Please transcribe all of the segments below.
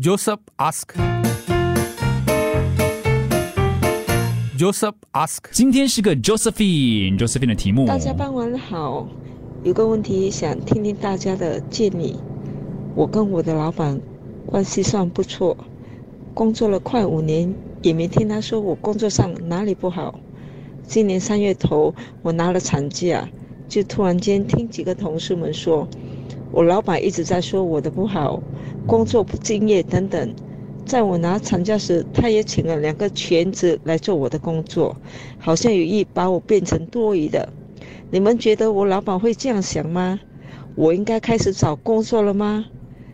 Joseph ask. Joseph ask. 今天是个 Josephine，Josephine 的题目。大家傍晚好，有个问题想听听大家的建议。我跟我的老板关系算不错，工作了快五年，也没听他说我工作上哪里不好。今年三月头，我拿了产假，就突然间听几个同事们说，我老板一直在说我的不好，工作不敬业等等。在我拿产假时，他也请了两个全职来做我的工作，好像有意把我变成多余的。你们觉得我老板会这样想吗？我应该开始找工作了吗？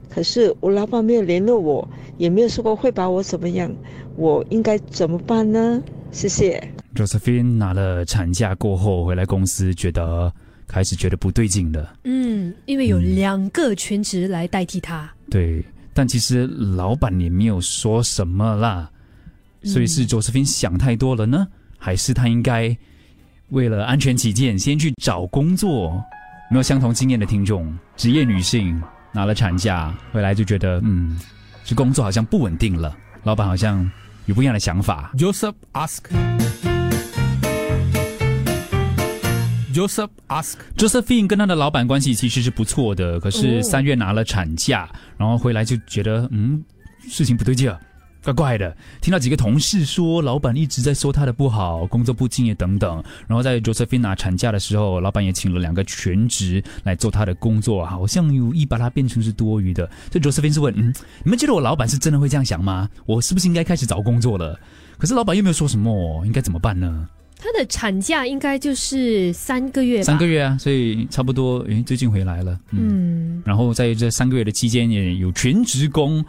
可是我老板没有联络我，也没有说过会把我怎么样，我应该怎么办呢？谢谢。Josephine 拿了产假过后回来公司，觉得开始觉得不对劲了。嗯，因为有两个全职来代替他。对，但其实老板也没有说什么啦，所以是 Josephine 想太多了呢，还是他应该为了安全起见，先去找工作？没有相同经验的听众，职业女性拿了产假回来就觉得，嗯，这工作好像不稳定了，老板好像有不一样的想法。Joseph ask. Joseph ask. Josephine 跟他的老板关系其实是不错的，可是哦三月拿了产假，然后回来就觉得嗯，事情不对劲儿，怪怪的。听到几个同事说，老板一直在说他的不好，工作不敬业等等。然后在 Josephine 拿产假的时候，老板也请了两个全职来做他的工作，好像有意把他变成是多余的。所以 Josephine 是问，嗯，你们觉得我老板是真的会这样想吗？我是不是应该开始找工作了？可是老板又没有说什么，应该怎么办呢？他的产假应该就是三个月吧？三个月啊，所以差不多，诶，最近回来了，嗯。嗯，然后在这三个月的期间，也有全职工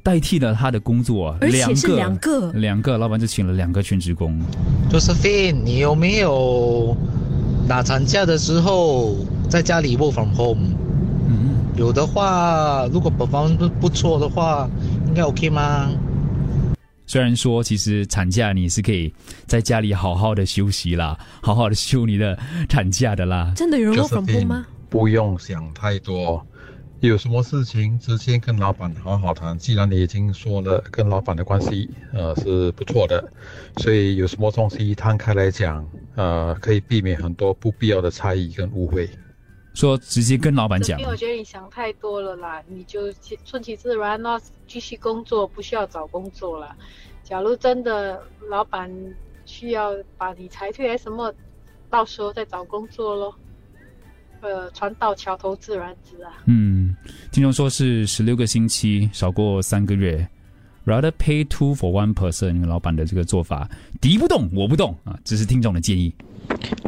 代替了他的工作啊，而且是个两个。两个老板就请了两个全职工。Josephine，你有没有打产假的时候在家里 work from home？嗯，有的话，如果 perform 不不错的话，应该 OK 吗？虽然说其实产假你是可以在家里好好的休息啦，好好的休你的产假的啦。真的有人 work from home 吗？不用想太多，有什么事情直接跟老板好好谈。既然你已经说了跟老板的关系呃是不错的，所以有什么东西摊开来讲，呃可以避免很多不必要的猜疑跟误会。说直接跟老板讲因为，我觉得你想太多了啦，你就顺其自然咯，继续工作，不需要找工作了。假如真的老板需要把你裁退还是什么，到时候再找工作咯。呃，船到桥头自然直啊。嗯，听众说是十六个星期，少过三个月。Rather pay two for one person，老板的这个做法，敌不动我不动啊，只是听众的建议。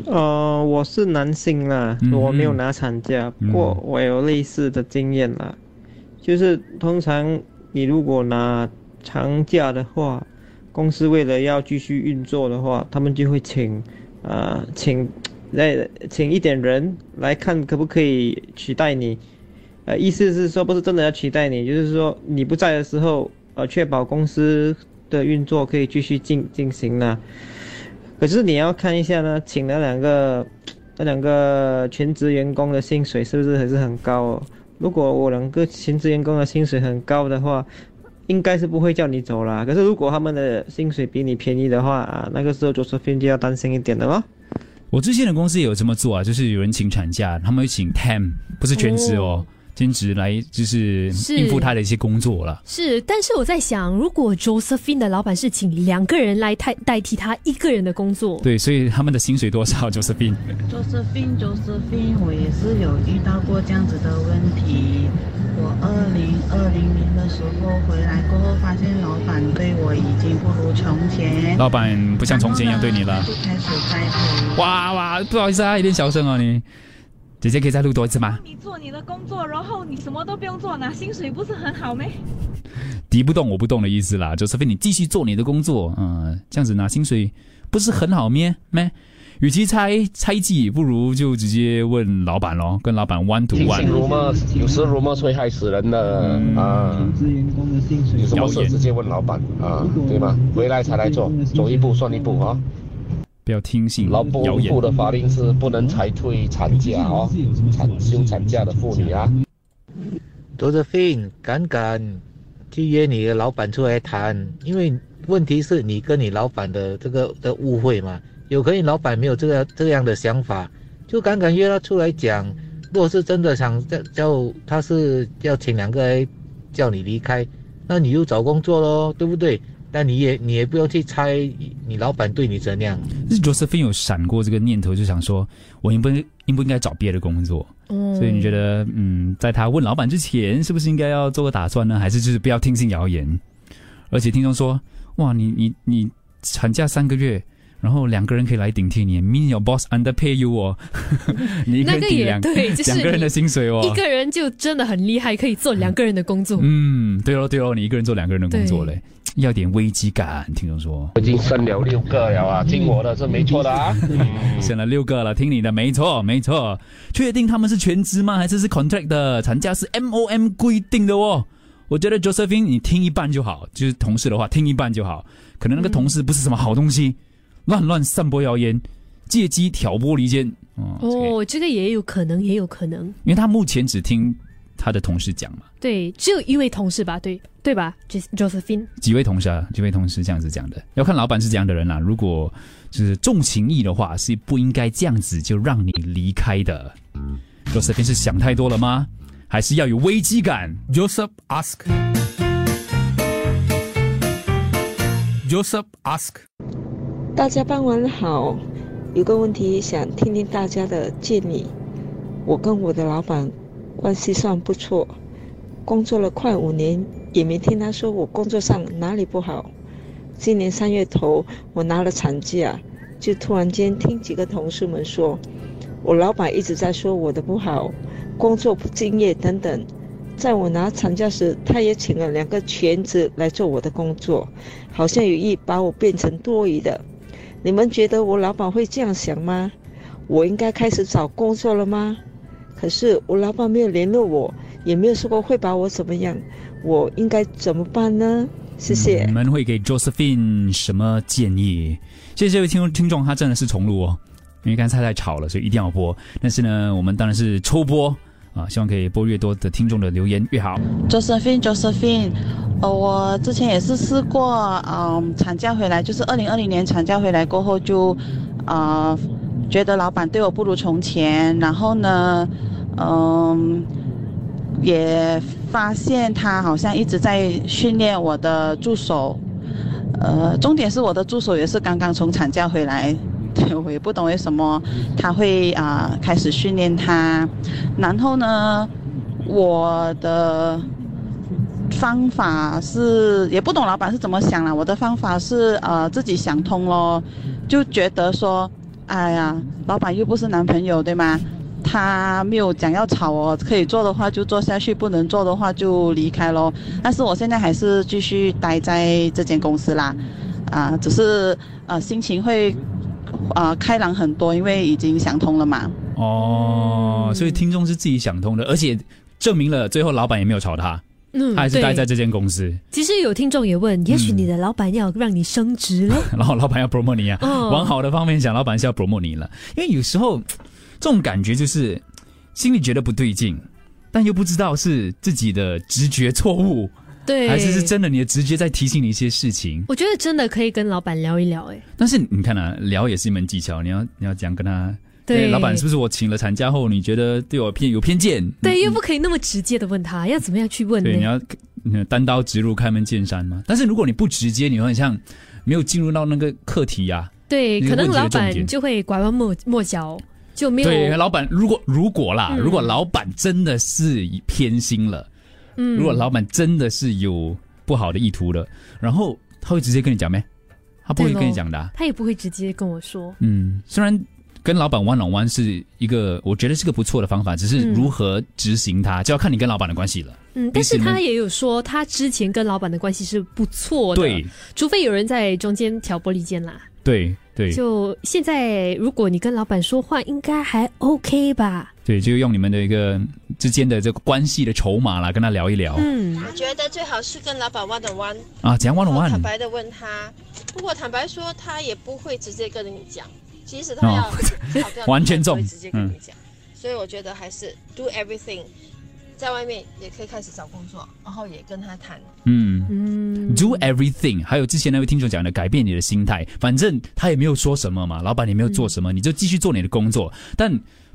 呃，我是男性啦，嗯我没有拿产假，不过我有类似的经验啦。就是通常你如果拿长假的话，公司为了要继续运作的话，他们就会请啊、呃请来请一点人来看可不可以取代你。呃，意思是说不是真的要取代你，就是说你不在的时候，呃，确保公司的运作可以继续进进行啦。可是你要看一下呢，请了两个那两个全职员工的薪水是不是还是很高哦？如果我两个全职员工的薪水很高的话，应该是不会叫你走啦。可是如果他们的薪水比你便宜的话啊，那个时候 Josephine 就要担心一点的咯。我之前的公司也有这么做啊，就是有人请产假，他们会请 temp，不是全职哦，兼职来就是是应付他的一些工作了。是，但是我在想，如果 Josephine 的老板是请两个人来代代替他一个人的工作，对，所以他们的薪水多少？Josephine，Josephine Josephine，我也是有遇到过这样子的问题。我二零二零年的时候回来过后，发现老板对我已经不如从前，老板不像从前一样对你了开始栽培。哇哇，不好意思啊，有点小声啊，你姐姐可以再录多一次吗？你做你的工作，然后你什么都不用做，拿薪水不是很好咩？敌不动我不动的意思啦，Josephine，你继续做你的工作，嗯，这样子拿薪水不是很好咩？咩？与其猜猜忌，不如就直接问老板咯，跟老板 one to 听信 one。rumors，有时 rumors 会害死人的、啊。有什么事直接问老板啊，对吗？回来才来做，走一步算一步啊。不要听信劳动谣言部。的法令是不能裁退产假哦，产休产假的妇女啊。Josephine，敢敢去约你的老板出来谈，因为问题是你跟你老板的这个的误会嘛。有可能老板没有这个这样的想法，就敢敢约他出来讲。如果是真的想叫叫他是要请两个来叫你离开，那你就找工作喽，对不对？那你也你也不用去猜你老板对你怎样。是 Josephine 有闪过这个念头，就想说我应不应不应该找别的工作？嗯所以你觉得，嗯，在他问老板之前，是不是应该要做个打算呢？还是就是不要听信谣言？而且听众说，哇，你你你产假三个月，然后两个人可以来顶替你，mean your boss underpay you 哦，你一个人顶两对，就是两个人的薪水哦，一个人就真的很厉害，可以做两个人的工作。嗯，对哦对哦，你一个人做两个人的工作嘞，要点危机感。听众说，已经生了六个了啊，听我的是没错的啊，生了六个了，听你的没错没错。确定他们是全职吗？还是是 contract 的？产假是 M O M 规定的哦。我觉得 Josephine 你听一半就好，就是同事的话听一半就好。可能那个同事不是什么好东西，乱乱散播谣言，借机挑拨离间。哦，这个也有可能，也有可能，因为他目前只听他的同事讲嘛。对，只有一位同事吧？对对吧？Josephine 几位同事啊？几位同事这样子讲的，要看老板是怎样的人啦。如果就是重情义的话，是不应该这样子就让你离开的。Josephine 是想太多了吗？还是要有危机感？Joseph ask。Joseph ask。大家傍晚好，有个问题想听听大家的建议。我跟我的老板关系算不错，工作了快五年，也没听他说我工作上哪里不好。今年三月头，我拿了产假，就突然间听几个同事们说，我老板一直在说我的不好。工作不敬业等等，在我拿产假时，他也请了两个全职来做我的工作，好像有意把我变成多余的。你们觉得我老板会这样想吗？我应该开始找工作了吗？可是我老板没有联络我，也没有说过会把我怎么样，我应该怎么办呢？谢谢。你们会给 Josephine 什么建议？谢谢这位听听众，他真的是重录哦，因为刚才太吵了，所以一定要播。但是呢，我们当然是抽播。啊，希望可以播越多的听众的留言越好。Josephine，Josephine，呃，我之前也是试过，嗯，产假回来，就是二零二零年产假回来过后，就，啊，觉得老板对我不如从前，然后呢，嗯，也发现他好像一直在训练我的助手，呃，重点是我的助手也是刚刚从产假回来。我也不懂为什么他会啊开始训练他，然后呢，我的方法是也不懂老板是怎么想了。我的方法是呃自己想通咯，就觉得说，哎呀，老板又不是男朋友对吗？他没有讲要炒我，可以做的话就做下去，不能做的话就离开咯。但是我现在还是继续待在这间公司啦，啊，只是呃心情会。啊，开朗很多，因为已经想通了嘛。哦，所以听众是自己想通的，而且证明了最后老板也没有炒他，嗯，他还是待在这间公司。其实有听众也问，也许你的老板要让你升职了，然后老板要 promote 你啊，往好的方面想，老板是要 promote 你了。因为有时候这种感觉就是心里觉得不对劲，但又不知道是自己的直觉错误。对，还是是真的，你的直觉在提醒你一些事情。我觉得真的可以跟老板聊一聊，哎。但是你看啊，聊也是一门技巧，你要你要讲跟他，对，老板是不是我请了产假后，你觉得对我偏有偏见？对，又不可以那么直接的问他，要怎么样去问？对，你要单刀直入，开门见山嘛。但是如果你不直接，你会很像没有进入到那个课题呀。对，可能老板就会拐弯抹抹角，就没有。对，老板如果如果啦，如果老板真的是偏心了。嗯如果老板真的是有不好的意图了，然后他会直接跟你讲没？他不会跟你讲的，他也不会直接跟我说。嗯，虽然跟老板弯 on 弯是一个，我觉得是个不错的方法，只是如何执行它，就要看你跟老板的关系了。嗯，但是他也有说，他之前跟老板的关系是不错的，对，除非有人在中间挑拨离间啦。对对，就现在，如果你跟老板说话，应该还 OK 吧？对，就用你们的一个之间的这个关系的筹码啦，跟他聊一聊。嗯，我觉得最好是跟老板弯的弯啊，怎样弯的弯？坦白的问他，不过坦白说，他也不会直接跟你讲，即使他要 完全中，直接跟你讲。所以我觉得还是 do everything 在外面也可以开始找工作，然后也跟他谈。嗯嗯，do everything，还有之前那位听众讲的，改变你的心态。反正他也没有说什么嘛，老板也没有做什么，你就继续做你的工作。但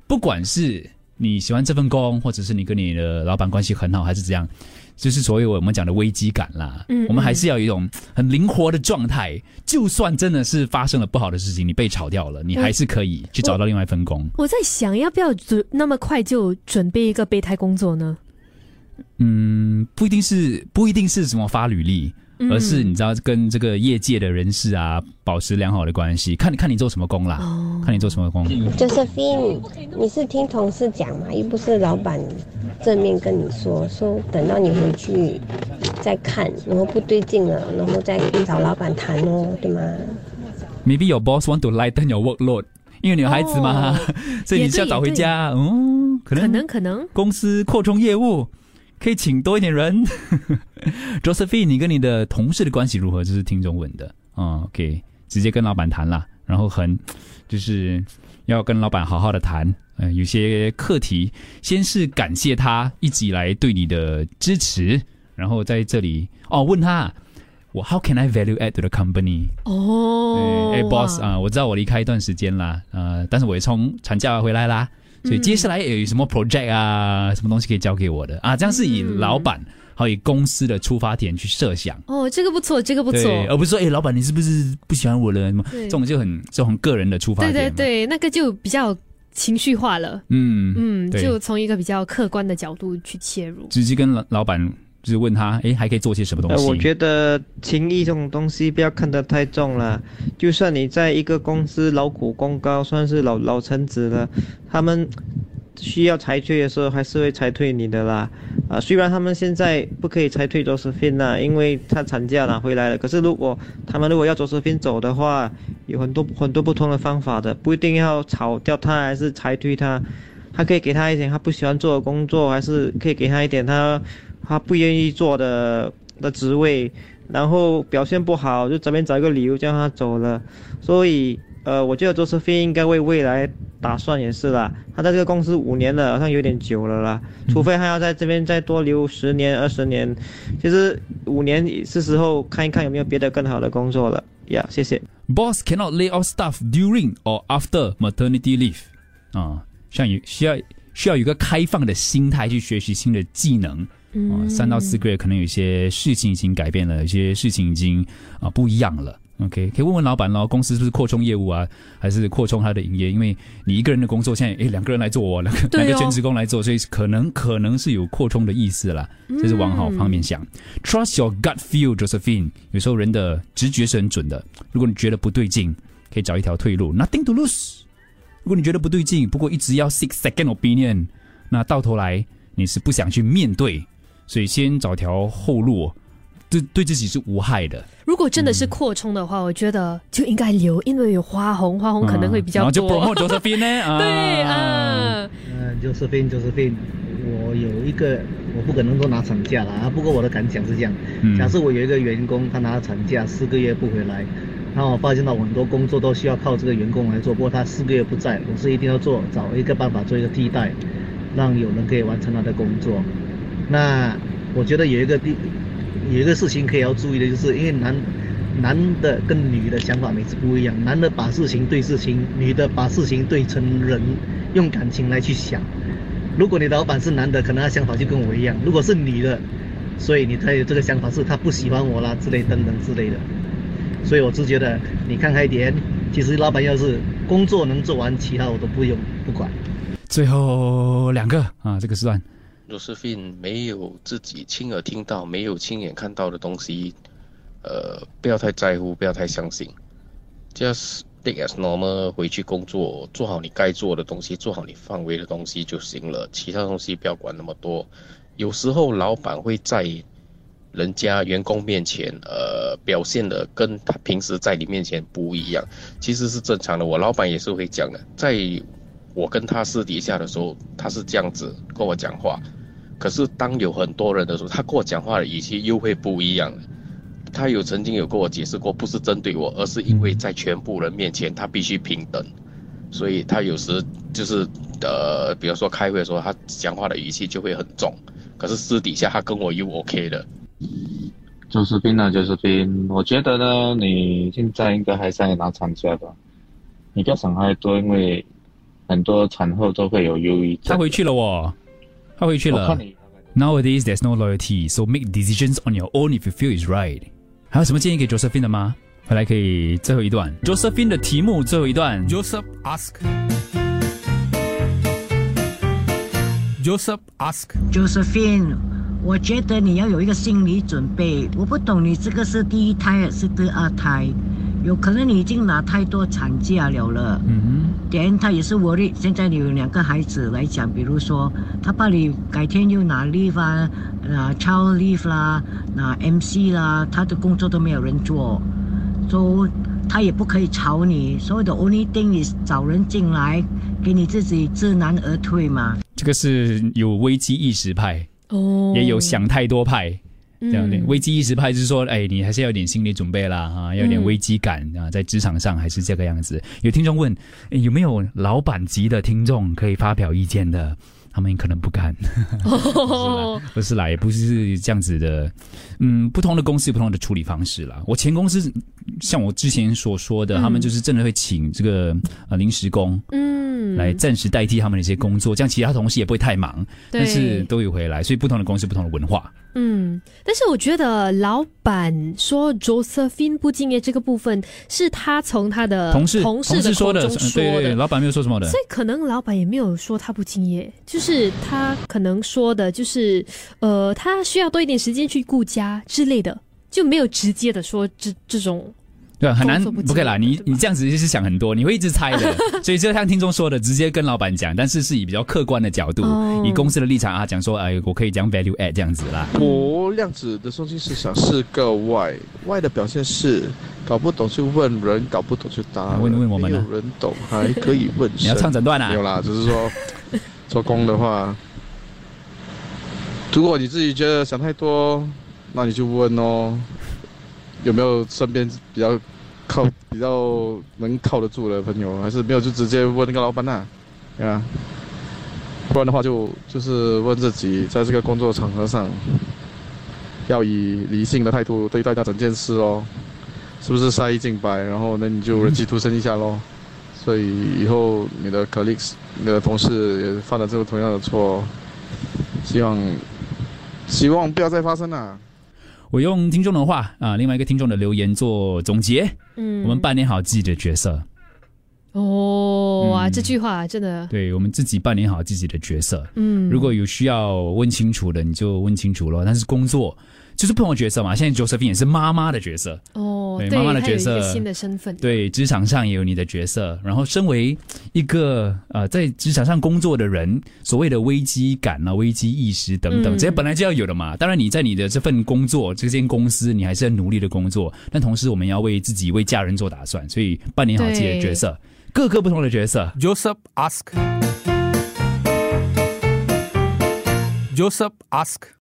不管是你喜欢这份工，或者是你跟你的老板关系很好，还是怎样，就是所谓我们讲的危机感啦。嗯我们还是要有一种很灵活的状态。就算真的是发生了不好的事情，你被炒掉了，你还是可以去找到另外一份工。我在想要不要准那么快就准备一个备胎工作呢？嗯，不一定是不一定是什么发履历，嗯而是你知道跟这个业界的人士啊保持良好的关系。看你看你做什么工啦，哦看你做什么工。Josephine，你是听同事讲嘛，又不是老板正面跟你说，说等到你回去再看，然后不对劲了，然后再找老板谈哦，对吗？Maybe your boss want to lighten your workload，因为女孩子嘛，所以你是要早回家。嗯，可能可能可能公司扩充业务，可以请多一点人。Josephine，你跟你的同事的关系如何？这是听众问的。嗯，OK，直接跟老板谈啦，然后很就是要跟老板好好的谈。呃，有些课题，先是感谢他一直以来对你的支持，然后在这里哦问他。我 How can I value add to the company？哦，哎、b o s s 哇啊、我知道我离开一段时间啦，呃，但是我也从产假回来啦，所以接下来有什么 project 啊，什么东西可以交给我的啊？这样是以老板还有以公司的出发点去设想，哦，这个不错，这个不错，对，而不是说哎、老板你是不是不喜欢我了？什么这种就很这种很个人的出发对点对，对对，那个就比较情绪化了。嗯嗯，就从一个比较客观的角度去切入。直接跟老老板就是问他，哎、还可以做些什么东，西？我觉得情谊这种东西不要看得太重了。就算你在一个公司劳苦功高，算是老老臣子了，他们需要裁退的时候还是会裁退你的啦。啊，虽然他们现在不可以裁退周世斌啦，因为他产假拿回来了。可是如果他们如果要周世斌走的话，有很多很多不同的方法的，不一定要炒掉他还是裁退他。他可以给他一点他不喜欢做的工作，还是可以给他一点他他不愿意做的的职位，然后表现不好就这边找一个理由叫他走了。所以呃，我觉得周世飞应该为未来打算也是啦。他在这个公司五年了，好像有点久了啦。除非他要在这边再多留十年、二十年，其实五年是时候看一看有没有别的更好的工作了。呀、谢谢。Boss cannot lay off staff during or after maternity leave 啊，像有需要需要有个开放的心态去学习新的技能。啊，三到四个月可能有些事情已经改变了，有些事情已经啊不一样了。OK，可以问问老板咯，公司是不是扩充业务啊，还是扩充他的营业？因为你一个人的工作现在诶两个人来做哦，两个哦两个全职工来做，所以可能可能是有扩充的意思啦。这是往好方面想。Trust your gut feel, Josephine。有时候人的直觉是很准的。如果你觉得不对劲，可以找一条退路，nothing to lose。如果你觉得不对劲，不过一直要 seek second opinion，那到头来你是不想去面对，所以先找条后路，对对自己是无害的。如果真的是扩充的话，我觉得就应该留，因为有花红，花红可能会比较然后就多。promote Josephine 呢？啊对啊，嗯，就是病就是病。我有一个，我不可能都拿产假了啊。不过我的感想是这样：嗯假设我有一个员工，他拿产假四个月不回来，然后我发现到我很多工作都需要靠这个员工来做，不过他四个月不在，我是一定要做，找一个办法做一个替代，让有人可以完成他的工作。那我觉得有一个地，有一个事情可以要注意的，就是因为男男的跟女的想法每次不一样，男的把事情对事情，女的把事情对成人，用感情来去想。如果你老板是男的，可能他想法就跟我一样；如果是女的，所以你才有这个想法，是他不喜欢我啦之类等等之类的。所以我是觉得你看开一点，其实老板要是工作能做完，其他我都不用不管。最后两个啊，这个时段 Josephine 没有自己亲耳听到、没有亲眼看到的东西，呃，不要太在乎，不要太相信，just take as normal 回去工作，做好你该做的东西，做好你范围的东西就行了，其他东西不要管那么多。有时候老板会在人家员工面前，呃，表现的跟他平时在你面前不一样，其实是正常的。我老板也是会讲的，在我跟他私底下的时候，他是这样子跟我讲话，可是当有很多人的时候，他跟我讲话的语气又会不一样。他有曾经有跟我解释过，不是针对我，而是因为在全部人面前他必须平等，所以他有时就是呃，比如说开会的时候，他讲话的语气就会很重，可是私底下他跟我又 OK 的。就是斌啊，就是斌，我觉得呢，你现在应该还在拿产假吧？你不要想太多，因为很多产后都会有忧郁症。他回去了哦，他回去了。Nowadays there's no loyalty, so make decisions on your own if you feel is right. 还有什么建议给 Josephine 的吗？回来可以最后一段 Josephine 的题目最后一段。Joseph ask. Joseph ask. Josephine，我觉得你要有一个心理准备。我不懂你这个是第一胎还是第二胎，有可能你已经拿太多产假了了。嗯点他也是 worry，现在你有两个孩子来讲，比如说他怕你改天又拿 leave 啊，拿 child leave 啦，拿 MC 啦，他的工作都没有人做，so 他也不可以吵你。所以的 only thing is 找人进来，给你自己知难而退嘛。这个是有危机意识派，哦也有想太多派。这样的嗯危机意识派就是说，哎，你还是要有点心理准备啦，哈，要有点嗯危机感啊，在职场上还是这个样子。有听众问，哎有没有老板级的听众可以发表意见的？他们可能不敢，哦，不是啦，也不是这样子的。嗯，不同的公司有不同的处理方式啦。我前公司像我之前所说的，嗯他们就是真的会请这个呃临时工，嗯，来暂时代替他们的一些工作，这样其他同事也不会太忙，对但是都有回来，所以不同的公司不同的文化。嗯，但是我觉得老板说 Josephine 不敬业这个部分是他从他的同事同事的事说的，对，老板没有说什么的所。以可能老板也没有说他不敬业，就是他可能说的就是，呃，他需要多一点时间去顾家之类的，就没有直接的说这这种。对啊，很难，不不可以啦。你你这样子就是想很多，你会一直猜的。所以就像听众说的，直接跟老板讲，但是是以比较客观的角度，哦以公司的立场啊讲说，哎，我可以讲 value add 这样子啦。我量子的中心思想是个 Y Y 的表现是搞不懂就问人，搞不懂就答人。问问我们啊没有人懂还可以问你要唱整段啊没有啦，只是说做工的话，如果你自己觉得想太多，那你就问哦，有没有身边比较靠比较能靠得住的朋友，还是没有就直接问那个老板呐、啊。不然的话就就是问自己，在这个工作场合上，要以理性的态度对待他整件事哦，是不是杀一儆百？然后呢，你就忍气吞声一下咯。所以以后你的 colleagues、你的同事也犯了这个同样的错，希望希望不要再发生啊。我用听众的话啊，另外一个听众的留言做总结。嗯我们扮演好自己的角色，哦，哇，嗯这句话真的，对我们自己扮演好自己的角色。嗯如果有需要问清楚的，你就问清楚了。但是工作就是不同的角色嘛。现在 Josephine 也是妈妈的角色，哦，对对，妈妈的角色新的身份，对，职场上也有你的角色，然后身为一个呃在职场上工作的人，所谓的危机感啊、危机意识等等，嗯这些本来就要有的嘛。当然，你在你的这份工作、这间公司，你还是要努力的工作，但同时我们要为自己、为家人做打算，所以扮演好自己的角色，各个不同的角色。Joseph ask. Joseph ask.